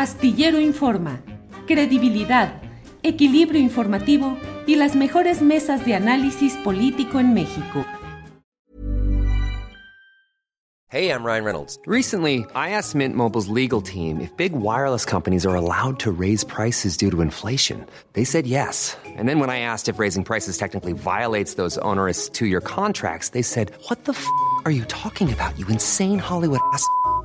Astillero Informa, credibilidad, equilibrio informativo y las mejores mesas de análisis político en México. Hey, I'm Ryan Reynolds. Recently, I asked Mint Mobile's legal team if big wireless companies are allowed to raise prices due to inflation. They said yes. And then when I asked if raising prices technically violates those onerous two-year contracts, they said, "What the f*** are you talking about? You insane Hollywood ass."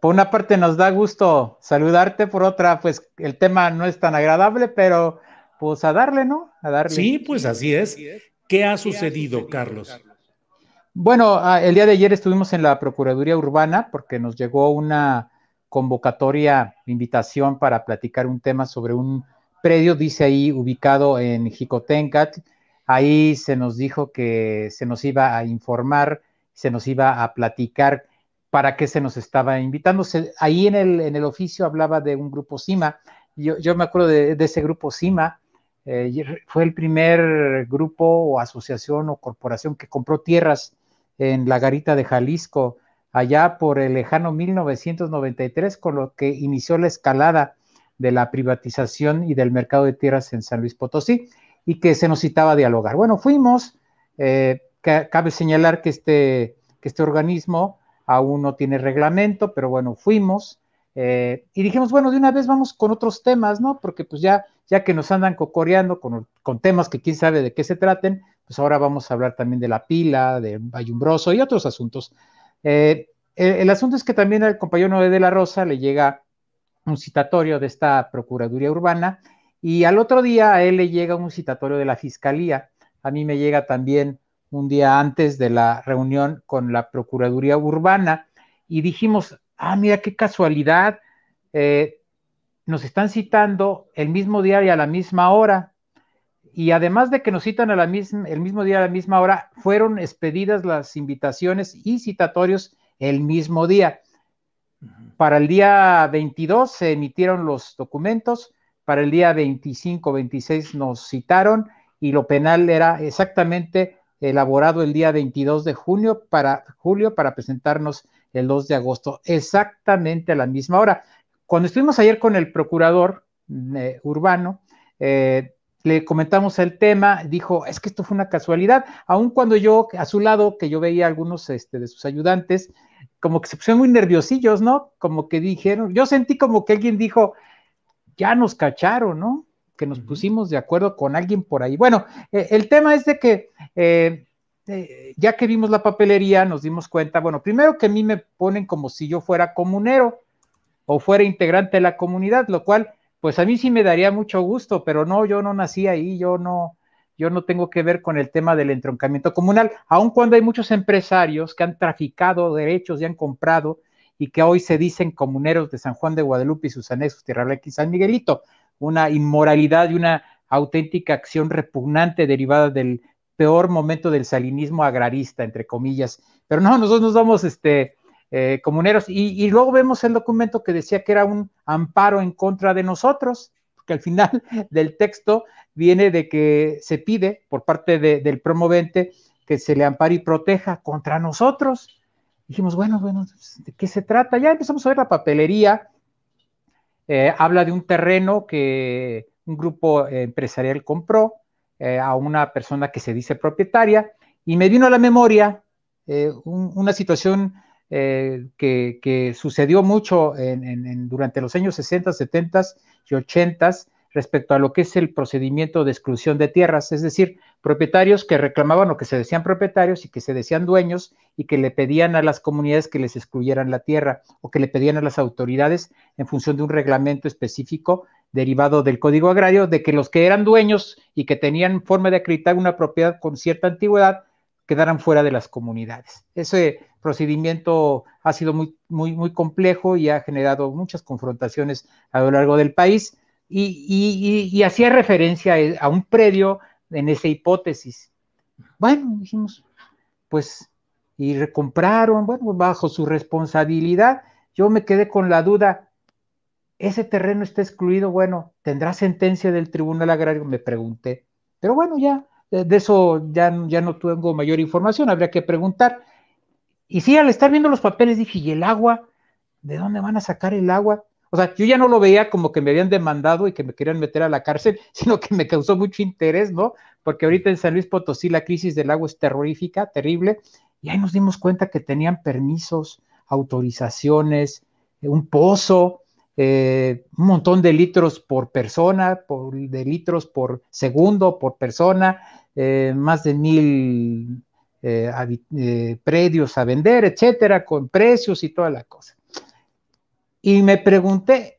Por una parte nos da gusto saludarte, por otra, pues el tema no es tan agradable, pero pues a darle, ¿no? A darle. Sí, pues así es. ¿Qué ha sucedido, Carlos? Bueno, ah, el día de ayer estuvimos en la Procuraduría Urbana porque nos llegó una convocatoria, invitación para platicar un tema sobre un predio, dice ahí, ubicado en Jicotencat. Ahí se nos dijo que se nos iba a informar, se nos iba a platicar para qué se nos estaba invitando. ahí en el, en el oficio hablaba de un grupo CIMA. Yo, yo me acuerdo de, ese grupo CIMA, eh, fue el primer grupo o asociación o corporación que compró tierras en la garita de Jalisco, allá por el lejano 1993, con lo que inició la escalada de la privatización y del mercado de tierras en San Luis Potosí, y que se nos citaba a dialogar. Bueno, fuimos, eh, cabe señalar que este, que este organismo aún no tiene reglamento, pero bueno, fuimos, eh, y dijimos, bueno, de una vez vamos con otros temas, ¿no? Porque pues ya, ya que nos andan cocoreando con, temas que quién sabe de qué se traten, pues ahora vamos a hablar también de la pila, de Bayumbroso y otros asuntos. Eh, el, asunto es que también al compañero de la Rosa le llega un citatorio de esta Procuraduría Urbana y al otro día a él le llega un citatorio de la Fiscalía. A mí me llega también un día antes de la reunión con la Procuraduría Urbana y dijimos, ah, mira qué casualidad, eh, nos están citando el mismo día y a la misma hora. Y además de que nos citan a la misma, el mismo día a la misma hora, fueron expedidas las invitaciones y citatorios el mismo día. Para el día 22 se emitieron los documentos, para el día 25, 26 nos citaron y lo penal era exactamente elaborado el día 22 de junio para, julio para presentarnos el 2 de agosto, exactamente a la misma hora. Cuando estuvimos ayer con el procurador eh, urbano, eh, le comentamos el tema, dijo, es que esto fue una casualidad, aun cuando yo, a su lado, que yo veía algunos este, de sus ayudantes, como que se pusieron muy nerviosillos, ¿no? Como que dijeron, yo sentí como que alguien dijo, ya nos cacharon, ¿no? Que nos pusimos de acuerdo con alguien por ahí. Bueno, eh, el tema es de que este, ya que vimos la papelería, nos dimos cuenta, bueno, primero que a mí me ponen como si yo fuera comunero o fuera integrante de la comunidad, lo cual, pues a mí sí me daría mucho gusto, pero no, yo no nací ahí, yo no, yo no tengo que ver con el tema del entroncamiento comunal, aun cuando hay muchos empresarios que han traficado derechos y han comprado y que hoy se dicen comuneros de San Juan de Guadalupe y sus anexos Tierra y San Miguelito, una inmoralidad y una auténtica acción repugnante derivada del peor momento del salinismo agrarista, entre comillas. Pero no, nosotros nos vamos este, eh, comuneros. Y, luego vemos el documento que decía que era un amparo en contra de nosotros, porque al final del texto viene de que se pide por parte del promovente que se le ampare y proteja contra nosotros. Dijimos, bueno, bueno, ¿de qué se trata? Ya empezamos a ver la papelería. Eh, habla de un terreno que un grupo empresarial compró eh, a una persona que se dice propietaria y me vino a la memoria eh, una situación eh, que, sucedió mucho durante los años 60, 70 y 80. respecto a lo que es el procedimiento de exclusión de tierras, es decir, propietarios que reclamaban o que se decían propietarios y que se decían dueños y que le pedían a las comunidades que les excluyeran la tierra o que le pedían a las autoridades en función de un reglamento específico derivado del Código Agrario de que los que eran dueños y que tenían forma de acreditar una propiedad con cierta antigüedad quedaran fuera de las comunidades. Ese procedimiento ha sido muy, muy, muy complejo y ha generado muchas confrontaciones a lo largo del país y, hacía referencia a un predio en esa hipótesis. Bueno, dijimos, pues, y recompraron, bueno, bajo su responsabilidad. Yo me quedé con la duda, ese terreno está excluido, bueno, ¿tendrá sentencia del Tribunal Agrario? Me pregunté. Pero bueno, ya, de eso ya, ya no tengo mayor información, habría que preguntar. Y sí, al estar viendo los papeles dije, ¿y el agua? ¿De dónde van a sacar el agua? O sea, yo ya no lo veía como que me habían demandado y que me querían meter a la cárcel, sino que me causó mucho interés, ¿no? Porque ahorita en San Luis Potosí la crisis del agua es terrorífica, terrible, y ahí nos dimos cuenta que tenían permisos, autorizaciones, un pozo, eh, un montón de litros por persona, de litros por segundo, por persona, eh, más de mil eh, predios a vender, etcétera, con precios y toda la cosa. Y me pregunté,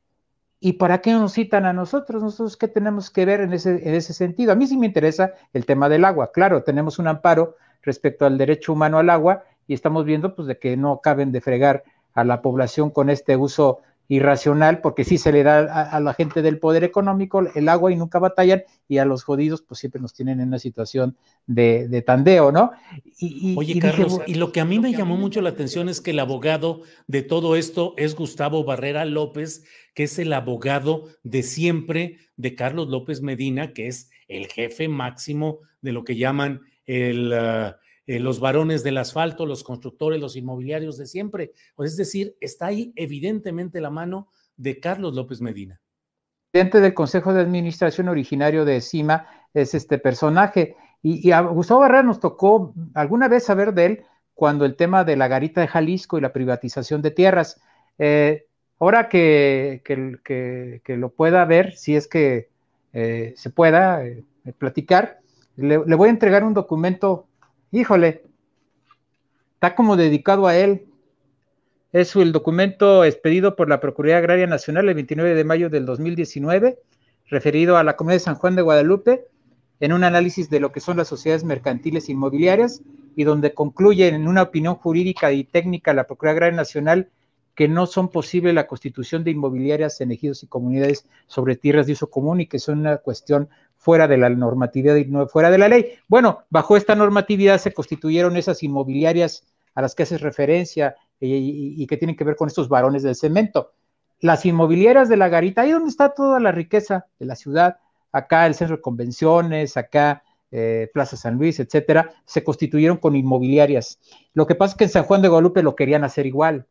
¿y para qué nos citan a nosotros? ¿Nosotros qué tenemos que ver en ese, en ese sentido? A mí sí me interesa el tema del agua. Claro, tenemos un amparo respecto al derecho humano al agua y estamos viendo pues de que no acaben de fregar a la población con este uso irracional, porque sí se le da a, la gente del poder económico el agua y nunca batallan, y a los jodidos pues siempre nos tienen en una situación de, tandeo, ¿no? Y, Oye, Carlos, y lo que a mí me llamó mucho la atención es que el abogado de todo esto es Gustavo Barrera López, que es el abogado de siempre de Carlos López Medina, que es el jefe máximo de lo que llaman el... Ah, eh, los varones del asfalto, los constructores, los inmobiliarios de siempre. Es decir, está ahí evidentemente la mano de Carlos López Medina. Presidente del Consejo de Administración originario de CIMA es este personaje. Y, a Gustavo Barrera nos tocó alguna vez saber de él cuando el tema de la garita de Jalisco y la privatización de tierras. Eh, ahora que, que, lo pueda ver, si es que eh, se pueda platicar, le, voy a entregar un documento híjole, está como dedicado a él. Es el documento expedido por la Procuraduría Agraria Nacional el 29 de mayo del 2019, referido a la Comunidad de San Juan de Guadalupe, en un análisis de lo que son las sociedades mercantiles inmobiliarias y donde concluye en una opinión jurídica y técnica la Procuraduría Agraria Nacional que no son posible la constitución de inmobiliarias en ejidos y comunidades sobre tierras de uso común y que son una cuestión fuera de la normatividad y fuera de la ley. Bueno, bajo esta normatividad se constituyeron esas inmobiliarias a las que haces referencia y, que tienen que ver con estos varones del cemento. Las inmobiliarias de la garita, ahí donde está toda la riqueza de la ciudad, acá el centro de convenciones, acá eh, Plaza San Luis, etcétera, se constituyeron con inmobiliarias. Lo que pasa es que en San Juan de Guadalupe lo querían hacer igual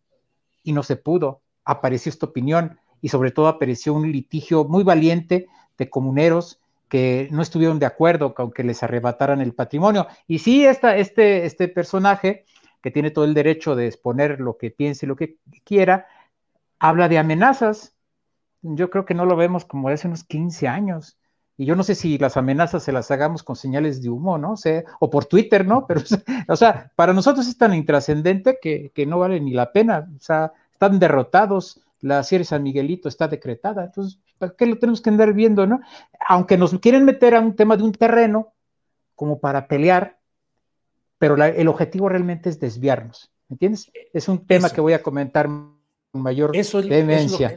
y no se pudo. Apareció esta opinión y sobre todo apareció un litigio muy valiente de comuneros que no estuvieron de acuerdo con que les arrebataran el patrimonio. Y sí, esta, este, este personaje, que tiene todo el derecho de exponer lo que piense y lo que quiera, habla de amenazas. Yo creo que no lo vemos como hace unos 15 años. Y yo no sé si las amenazas se las hagamos con señales de humo, ¿no? O, por Twitter, ¿no? Pero, o sea, para nosotros es tan intrascendente que, no vale ni la pena. O sea, están derrotados. La Sierra San Miguelito está decretada. Entonces, ¿para qué lo tenemos que andar viendo, no? Aunque nos quieren meter a un tema de un terreno como para pelear, pero el objetivo realmente es desviarnos. ¿Me entiendes? Es un tema que voy a comentar con mayor eso demencia.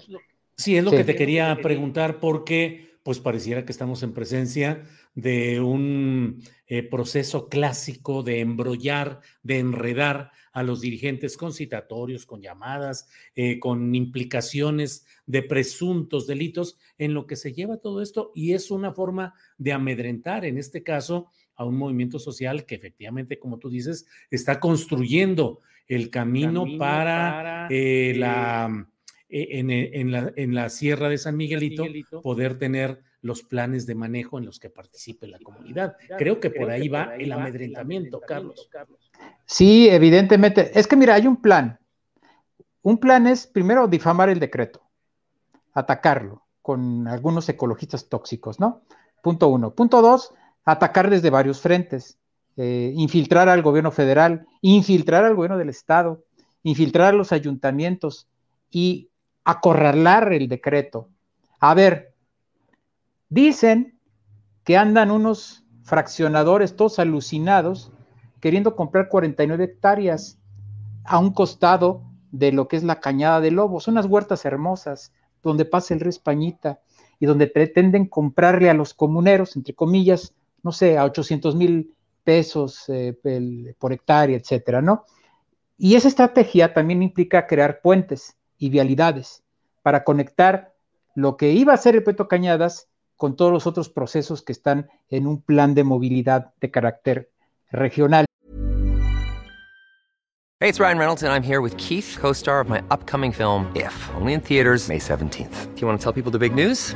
sí, es lo que te quería preguntar porque pues pareciera que estamos en presencia de un eh, proceso clásico de embrollar, de enredar a los dirigentes con citatorios, con llamadas, eh, con implicaciones de presuntos delitos, en lo que se lleva todo esto y es una forma de amedrentar, en este caso, a un movimiento social que efectivamente, como tú dices, está construyendo el camino, para, eh, la e, e, en, la, en, la, Sierra de San Miguelito, poder tener los planes de manejo en los que participe la comunidad. Creo que por ahí va el amedrentamiento, Carlos. Sí, evidentemente. Es que mira, hay un plan. Un plan es primero difamar el decreto, atacarlo, con algunos ecologistas tóxicos, ¿no? Punto uno. Punto dos, atacar desde varios frentes, eh, infiltrar al gobierno federal, infiltrar al gobierno del estado, infiltrar a los ayuntamientos y acorralar el decreto. A ver, dicen que andan unos fraccionadores todos alucinados queriendo comprar 49 hectáreas a un costado de lo que es la Cañada de Lobos, unas huertas hermosas donde pasa el río Españita y donde pretenden comprarle a los comuneros, entre comillas, no sé, a 800 mil pesos eh, por hectárea, etcétera, ¿no? Y esa estrategia también implica crear puentes y vialidades para conectar lo que iba a ser el Puerto Cañadas con todos los otros procesos que están en un plan de movilidad de carácter regional. Hey, it's Ryan Reynolds and I'm here with Keith, co-star of my upcoming film If, only in theaters May 17th. Do you want to tell people the big news?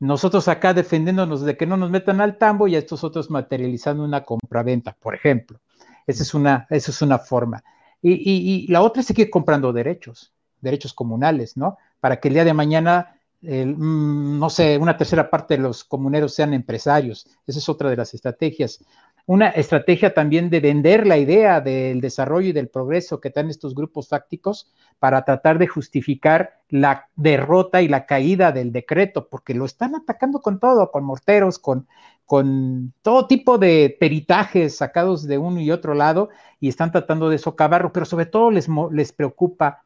Nosotros acá defendiéndonos de que no nos metan al tambo y a estos otros materializando una compraventa, por ejemplo. Esa es una, esa es una forma. Y, y, y, la otra es seguir comprando derechos, derechos comunales, ¿no? Para que el día de mañana, mm, no sé, una tercera parte de los comuneros sean empresarios. Esa es otra de las estrategias. Una estrategia también de vender la idea del desarrollo y del progreso que dan estos grupos fácticos para tratar de justificar la derrota y la caída del decreto, porque lo están atacando con todo, con morteros, con, con todo tipo de peritajes sacados de uno y otro lado, y están tratando de socavarlo, pero sobre todo les, les preocupa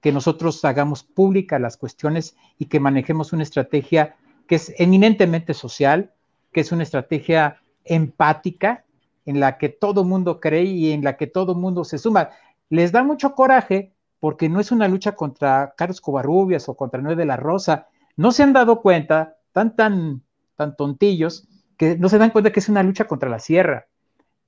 que nosotros hagamos públicas las cuestiones y que manejemos una estrategia que es eminentemente social, que es una estrategia empática en la que todo mundo cree y en la que todo mundo se suma. Les da mucho coraje porque no es una lucha contra Carlos Covarrubias o contra Noé de la Rosa. No se han dado cuenta, tan, tan, tan tontillos, que no se dan cuenta que es una lucha contra la sierra,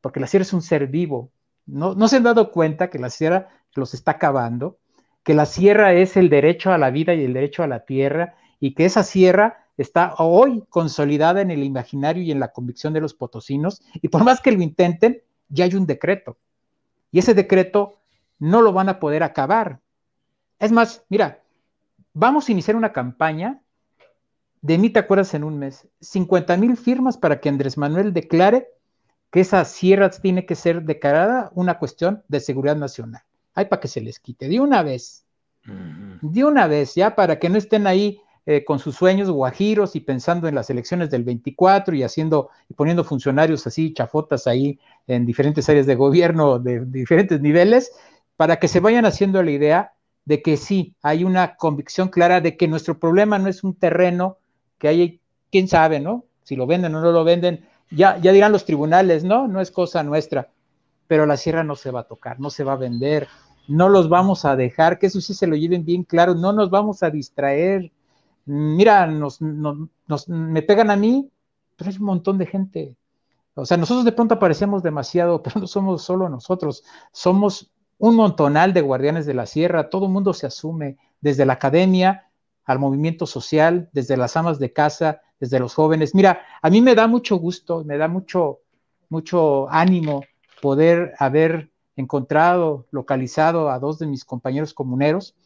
porque la sierra es un ser vivo. No, no se han dado cuenta que la sierra los está acabando, que la sierra es el derecho a la vida y el derecho a la tierra, y que esa sierra está hoy consolidada en el imaginario y en la convicción de los potosinos, y por más que lo intenten, ya hay un decreto. Y ese decreto no lo van a poder acabar. Es más, mira, vamos a iniciar una campaña de mí te acuerdas en un mes, 50 mil firmas para que Andrés Manuel declare que esa sierra tiene que ser declarada una cuestión de seguridad nacional. Hay para que se les quite, de una vez, de una vez, ya para que no estén ahí eh, con sus sueños guajiros y pensando en las elecciones del 24 y haciendo y poniendo funcionarios así, chafotas ahí en diferentes áreas de gobierno de, diferentes niveles, para que se vayan haciendo la idea de que sí, hay una convicción clara de que nuestro problema no es un terreno que hay, quién sabe, ¿no? Si lo venden o no lo venden, ya, ya dirán los tribunales, ¿no? No es cosa nuestra, pero la sierra no se va a tocar, no se va a vender, no los vamos a dejar, que eso sí se lo lleven bien claro, no nos vamos a distraer. Mira, nos, nos, me pegan a mí, pero hay un montón de gente. O sea, nosotros de pronto aparecemos demasiado, pero no somos solo nosotros, somos un montonal de guardianes de la sierra, todo el mundo se asume, desde la academia al movimiento social, desde las amas de casa, desde los jóvenes. Mira, a mí me da mucho gusto, me da mucho, mucho ánimo poder haber encontrado, localizado a dos de mis compañeros comuneros,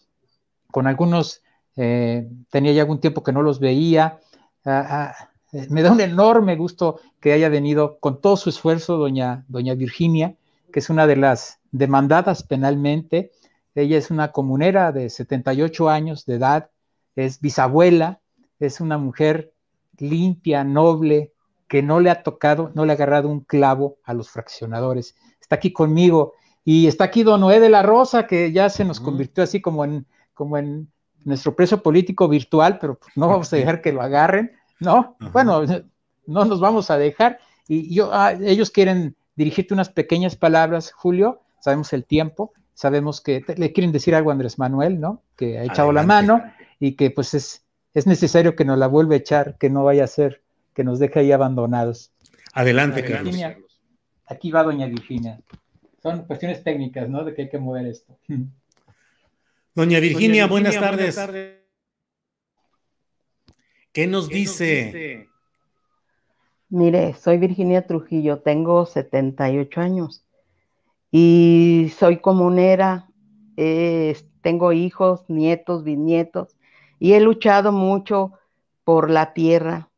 con algunos eh, tenía ya algún tiempo que no los veía. Ah, ah, me da un enorme gusto que haya venido con todo su esfuerzo doña, doña Virginia, que es una de las demandadas penalmente. Ella es una comunera de 78 años de edad, es bisabuela, es una mujer limpia, noble, que no le ha tocado, no le ha agarrado un clavo a los fraccionadores. Está aquí conmigo y está aquí don Noé de la Rosa, que ya se nos convirtió así como en, como en nuestro preso político virtual, pero no vamos a dejar que lo agarren, ¿no? Bueno, no nos vamos a dejar. Y yo, ah, ellos quieren dirigirte unas pequeñas palabras, Julio, sabemos el tiempo, sabemos que le quieren decir algo a Andrés Manuel, ¿no? Que ha echado la mano y que pues es, es necesario que nos la vuelva a echar, que no vaya a ser que nos deje ahí abandonados. Adelante, Carlos. Aquí va doña Virginia. Son cuestiones técnicas, ¿no? De que hay que mover esto. Doña Virginia, buenas, tardes. ¿Qué nos dice? Mire, soy Virginia Trujillo, tengo 78 años y soy comunera, tengo hijos, nietos, bisnietos y he luchado mucho por la tierra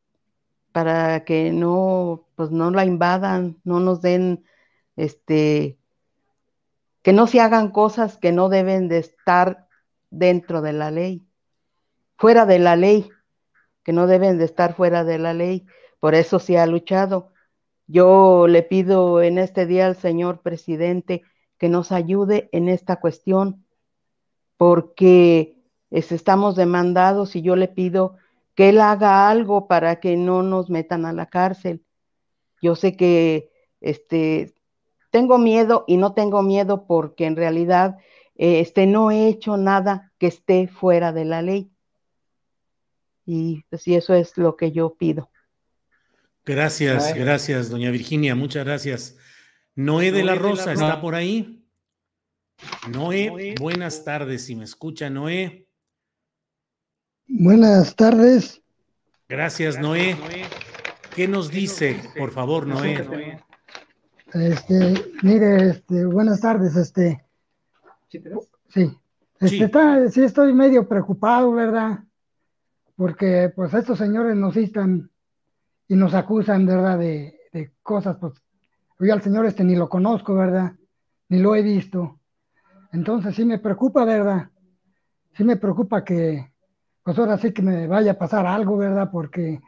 para que no, pues no la invadan, no nos den, este, que no se hagan cosas que no deben de estar dentro de la ley, fuera de la ley, que no deben de estar fuera de la ley. Por eso se ha luchado. Yo le pido en este día al señor presidente que nos ayude en esta cuestión, porque estamos demandados y yo le pido que él haga algo para que no nos metan a la cárcel. Yo sé que este, tengo miedo y no tengo miedo porque en realidad este, no he hecho nada que esté fuera de la ley. Y pues, eso es lo que yo pido. Gracias, gracias, doña Virginia, muchas gracias. Noé de la Rosa está por ahí. Noé, buenas tardes, si me escucha, Noé. Buenas tardes. Gracias, Noé. ¿Qué nos dice, por favor, Noé? Este, mire, este, buenas tardes, este. Sí, este, Está, sí estoy medio preocupado, ¿verdad? Porque, pues, estos señores nos están y nos acusan, ¿verdad? De, de cosas, pues, yo al señor este ni lo conozco, ¿verdad? Ni lo he visto. Entonces sí me preocupa, ¿verdad? Sí me preocupa que, pues ahora sí que me vaya a pasar algo, ¿verdad? Porque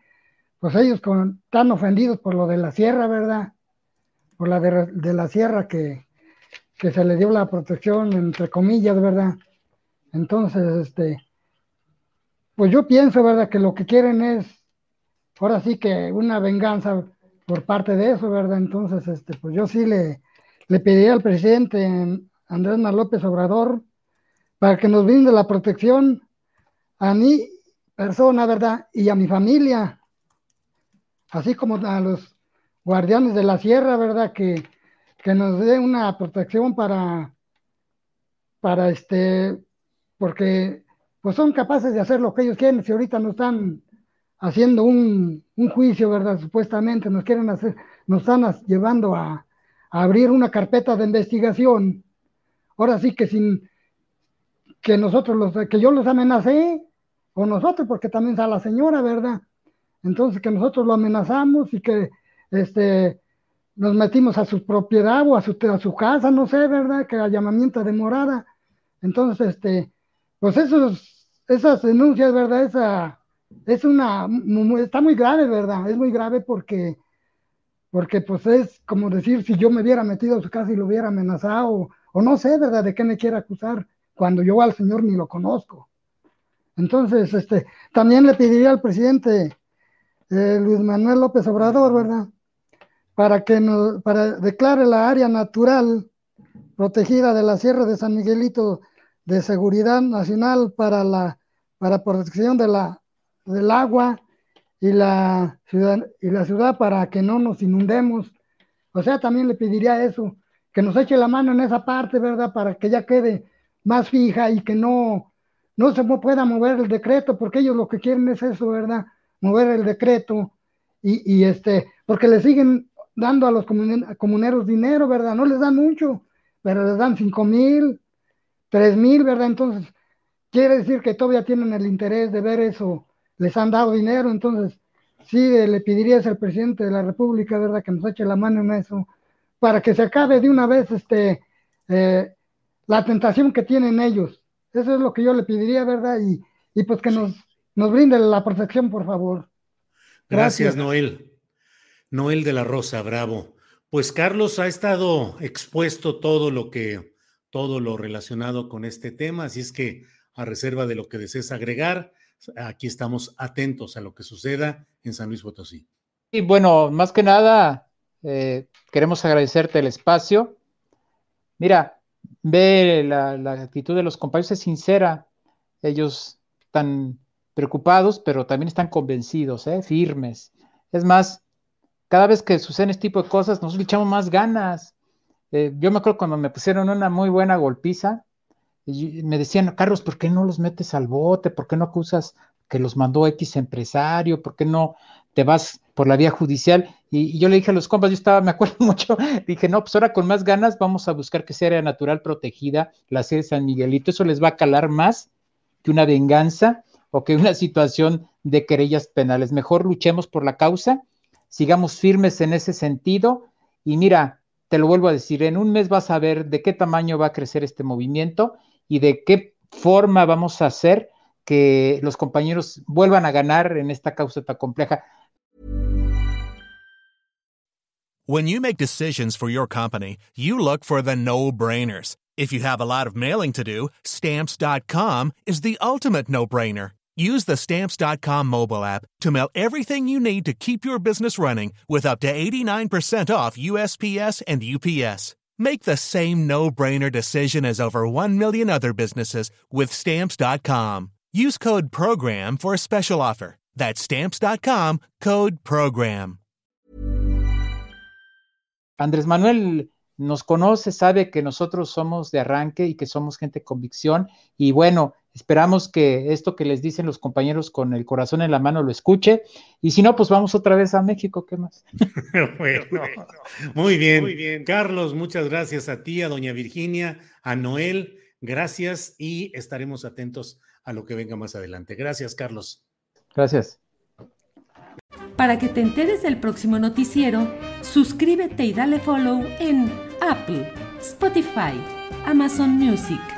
pues ellos están ofendidos por lo de la sierra, ¿verdad? Por la de, la sierra que, se le dio la protección, entre comillas, ¿verdad? Entonces, este, pues yo pienso, ¿verdad? Que lo que quieren es, ahora sí que una venganza por parte de eso, ¿verdad? Entonces, este, pues yo sí le, le pediría al presidente Andrés Manuel López Obrador para que nos brinde la protección a mi persona, ¿verdad? Y a mi familia, así como a los guardianes de la sierra, ¿verdad? Que, nos dé una protección para, para este, porque pues son capaces de hacer lo que ellos quieren, si ahorita nos están haciendo un, juicio, ¿verdad? Supuestamente nos quieren hacer, nos están llevando a, a abrir una carpeta de investigación. Ahora sí que sin que nosotros los, que yo los amenacé, o nosotros, porque también está la señora, ¿verdad? Entonces que nosotros lo amenazamos y que este, nos metimos a su propiedad o a su, a su casa, no sé, ¿verdad? Que a llamamiento de morada. Entonces, este, pues esos, esas denuncias, ¿verdad? Esa, es una, está muy grave, ¿verdad? Es muy grave porque, porque pues es como decir, si yo me hubiera metido a su casa y lo hubiera amenazado, o no sé, ¿verdad? De qué me quiere acusar, cuando yo al señor ni lo conozco. Entonces, este, también le pediría al presidente eh, Luis Manuel López Obrador, ¿verdad? Para que nos, para declare la área natural protegida de la Sierra de San Miguelito de seguridad nacional para la para protección de la, del agua y la ciudad y la ciudad para que no nos inundemos. O sea, también le pediría eso, que nos eche la mano en esa parte, ¿verdad? Para que ya quede más fija y que no no se pueda mover el decreto, porque ellos lo que quieren es eso, ¿verdad? Mover el decreto y, este, porque le siguen dando a los comuneros dinero, ¿verdad? No les dan mucho, pero les dan cinco mil, tres mil, ¿verdad? Entonces, quiere decir que todavía tienen el interés de ver eso, les han dado dinero, entonces, sí, le pedirías al presidente de la República, ¿verdad? Que nos eche la mano en eso, para que se acabe de una vez, este, eh, la tentación que tienen ellos eso es lo que yo le pediría, ¿verdad? Y, pues que nos, nos brinde la protección, por favor. Gracias, Noel. Noel de la Rosa, bravo. Pues Carlos ha estado expuesto todo lo que, todo lo relacionado con este tema, así es que a reserva de lo que desees agregar, aquí estamos atentos a lo que suceda en San Luis Potosí. Y bueno, más que nada, eh, queremos agradecerte el espacio. Mira, ve la, actitud de los compañeros, es sincera. Ellos están preocupados, pero también están convencidos, ¿eh? firmes. Es más, cada vez que suceden este tipo de cosas, nos le echamos más ganas. Eh, yo me acuerdo cuando me pusieron una muy buena golpiza, me decían, Carlos, ¿por qué no los metes al bote? ¿Por qué no acusas que los mandó X empresario? ¿Por qué no te vas por la vía judicial? Y, yo le dije a los compas, yo estaba, me acuerdo mucho, dije, no, pues ahora con más ganas vamos a buscar que sea área natural protegida, la sede de San Miguelito, eso les va a calar más que una venganza o que una situación de querellas penales. Mejor luchemos por la causa, sigamos firmes en ese sentido y mira, te lo vuelvo a decir, en un mes vas a ver de qué tamaño va a crecer este movimiento y de qué forma vamos a hacer que los compañeros vuelvan a ganar en esta causa tan compleja. When you make decisions for your company, you look for the no-brainers. If you have a lot of mailing to do, stamps.com is the ultimate no-brainer. Use the stamps.com mobile app to mail everything you need to keep your business running with up to 89% off USPS and UPS. Make the same no-brainer decision as over 1 million other businesses with stamps.com. Use code program for a special offer. That's stamps.com, code program. Andrés Manuel nos conoce, sabe que nosotros somos de arranque y que somos gente convicción y bueno, Esperamos que esto que les dicen los compañeros con el corazón en la mano lo escuche. Y si no, pues vamos otra vez a México. ¿Qué más? bueno, muy bien. muy bien. Carlos, muchas gracias a ti, a doña Virginia, a Noel. Gracias y estaremos atentos a lo que venga más adelante. Gracias, Carlos. Gracias. Para que te enteres del próximo noticiero, suscríbete y dale follow en Apple, Spotify, Amazon Music